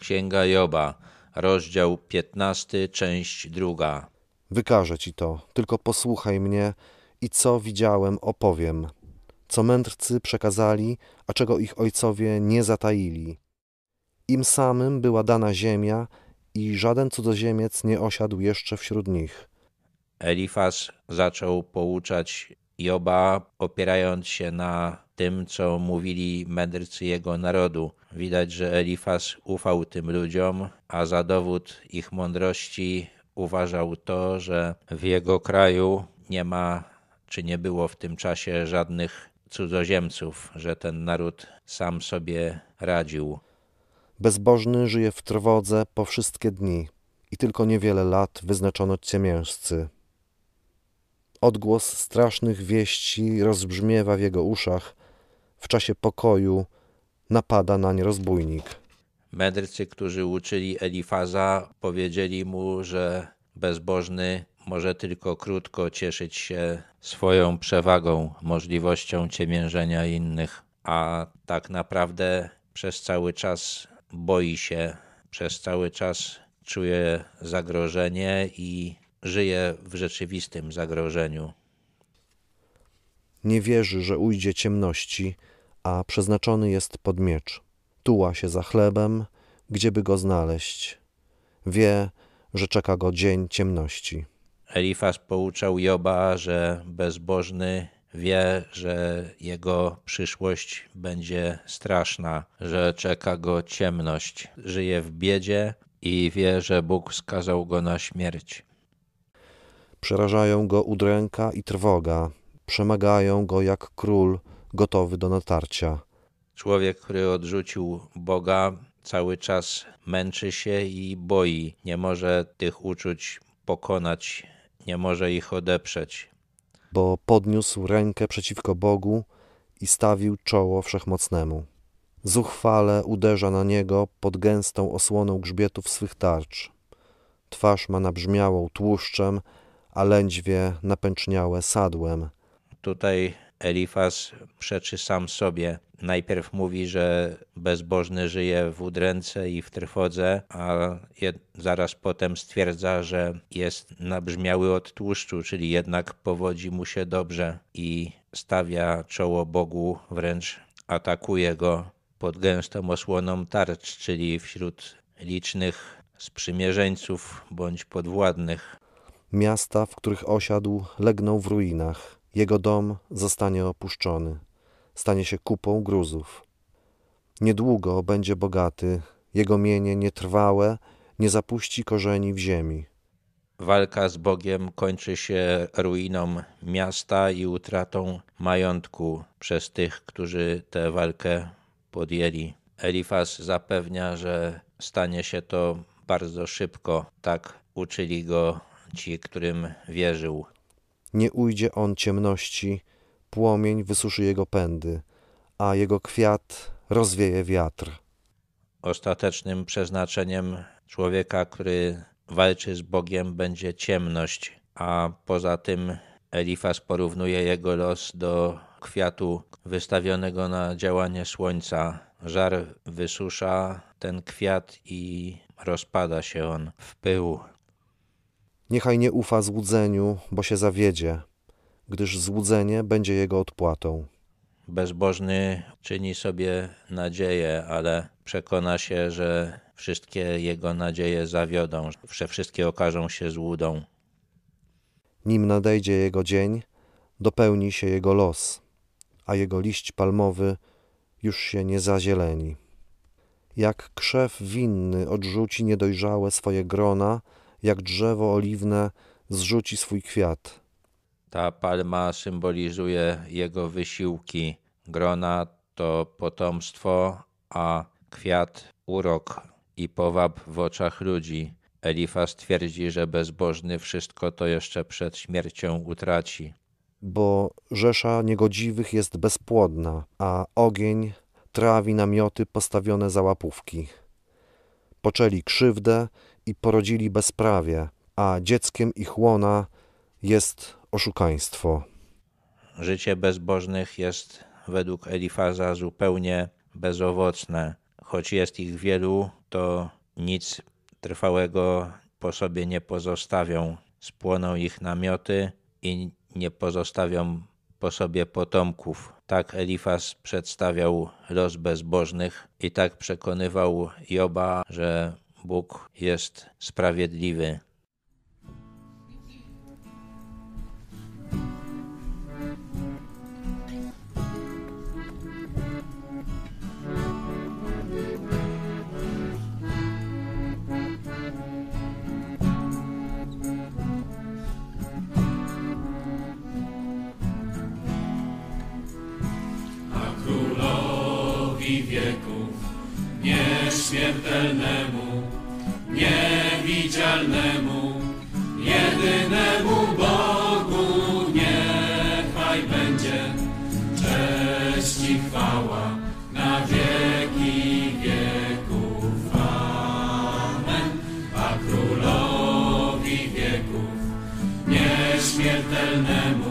Księga Joba, rozdział 15, część druga. Wykażę ci to, tylko posłuchaj mnie i co widziałem opowiem. Co mędrcy przekazali, a czego ich ojcowie nie zataili. Im samym była dana ziemia i żaden cudzoziemiec nie osiadł jeszcze wśród nich. Elifaz zaczął pouczać Joba, opierając się na tym, co mówili mędrcy jego narodu. Widać, że Elifaz ufał tym ludziom, a za dowód ich mądrości uważał to, że w jego kraju nie ma, czy nie było w tym czasie żadnych cudzoziemców, że ten naród sam sobie radził. Bezbożny żyje w trwodze po wszystkie dni i tylko niewiele lat wyznaczono ciemiężcy. Odgłos strasznych wieści rozbrzmiewa w jego uszach. W czasie pokoju napada nań rozbójnik. Mędrcy, którzy uczyli Elifaza, powiedzieli mu, że bezbożny może tylko krótko cieszyć się swoją przewagą, możliwością ciemiężenia innych, a tak naprawdę przez cały czas boi się, przez cały czas czuje zagrożenie i żyje w rzeczywistym zagrożeniu. Nie wierzy, że ujdzie ciemności, a przeznaczony jest pod miecz. Tuła się za chlebem, gdzieby go znaleźć. Wie, że czeka go dzień ciemności. Elifaz pouczał Joba, że bezbożny wie, że jego przyszłość będzie straszna, że czeka go ciemność. Żyje w biedzie i wie, że Bóg skazał go na śmierć. Przerażają go udręka i trwoga, przemagają go jak król gotowy do natarcia. Człowiek, który odrzucił Boga, cały czas męczy się i boi. Nie może tych uczuć pokonać, nie może ich odeprzeć. Bo podniósł rękę przeciwko Bogu i stawił czoło wszechmocnemu. Zuchwale uderza na niego pod gęstą osłoną grzbietów swych tarcz. Twarz ma nabrzmiałą tłuszczem, a lędźwie napęczniałe sadłem. Tutaj Elifaz przeczy sam sobie. Najpierw mówi, że bezbożny żyje w udręce i w trwodze, a zaraz potem stwierdza, że jest nabrzmiały od tłuszczu, czyli jednak powodzi mu się dobrze i stawia czoło Bogu, wręcz atakuje go pod gęstą osłoną tarcz, czyli wśród licznych sprzymierzeńców bądź podwładnych. Miasta, w których osiadł, legną w ruinach. Jego dom zostanie opuszczony. Stanie się kupą gruzów. Niedługo będzie bogaty, jego mienie nietrwałe, nie zapuści korzeni w ziemi. Walka z Bogiem kończy się ruiną miasta i utratą majątku przez tych, którzy tę walkę podjęli. Elifaz zapewnia, że stanie się to bardzo szybko. Tak uczyli go ci, którym wierzył. Nie ujdzie on ciemności, płomień wysuszy jego pędy, a jego kwiat rozwieje wiatr. Ostatecznym przeznaczeniem człowieka, który walczy z Bogiem, będzie ciemność, a poza tym Elifas porównuje jego los do kwiatu wystawionego na działanie słońca. Żar wysusza ten kwiat i rozpada się on w pył. Niechaj nie ufa złudzeniu, bo się zawiedzie, gdyż złudzenie będzie jego odpłatą. Bezbożny czyni sobie nadzieję, ale przekona się, że wszystkie jego nadzieje zawiodą, że wszystkie okażą się złudą. Nim nadejdzie jego dzień, dopełni się jego los, a jego liść palmowy już się nie zazieleni. Jak krzew winny odrzuci niedojrzałe swoje grona, jak drzewo oliwne zrzuci swój kwiat. Ta palma symbolizuje jego wysiłki. Grona to potomstwo, a kwiat urok i powab w oczach ludzi. Elifas twierdzi, że bezbożny wszystko to jeszcze przed śmiercią utraci. Bo rzesza niegodziwych jest bezpłodna, a ogień trawi namioty postawione za łapówki. Poczęli krzywdę i porodzili bezprawie, a dzieckiem ich łona jest oszukaństwo. Życie bezbożnych jest według Elifaza zupełnie bezowocne. Choć jest ich wielu, to nic trwałego po sobie nie pozostawią. Spłoną ich namioty i nie pozostawią po sobie potomków. Tak Elifas przedstawiał los bezbożnych i tak przekonywał Joba, że Bóg jest sprawiedliwy. Wieków, nieśmiertelnemu, niewidzialnemu, jedynemu Bogu niechaj będzie cześć i chwała na wieki wieków. Amen. A królowi wieków, nieśmiertelnemu,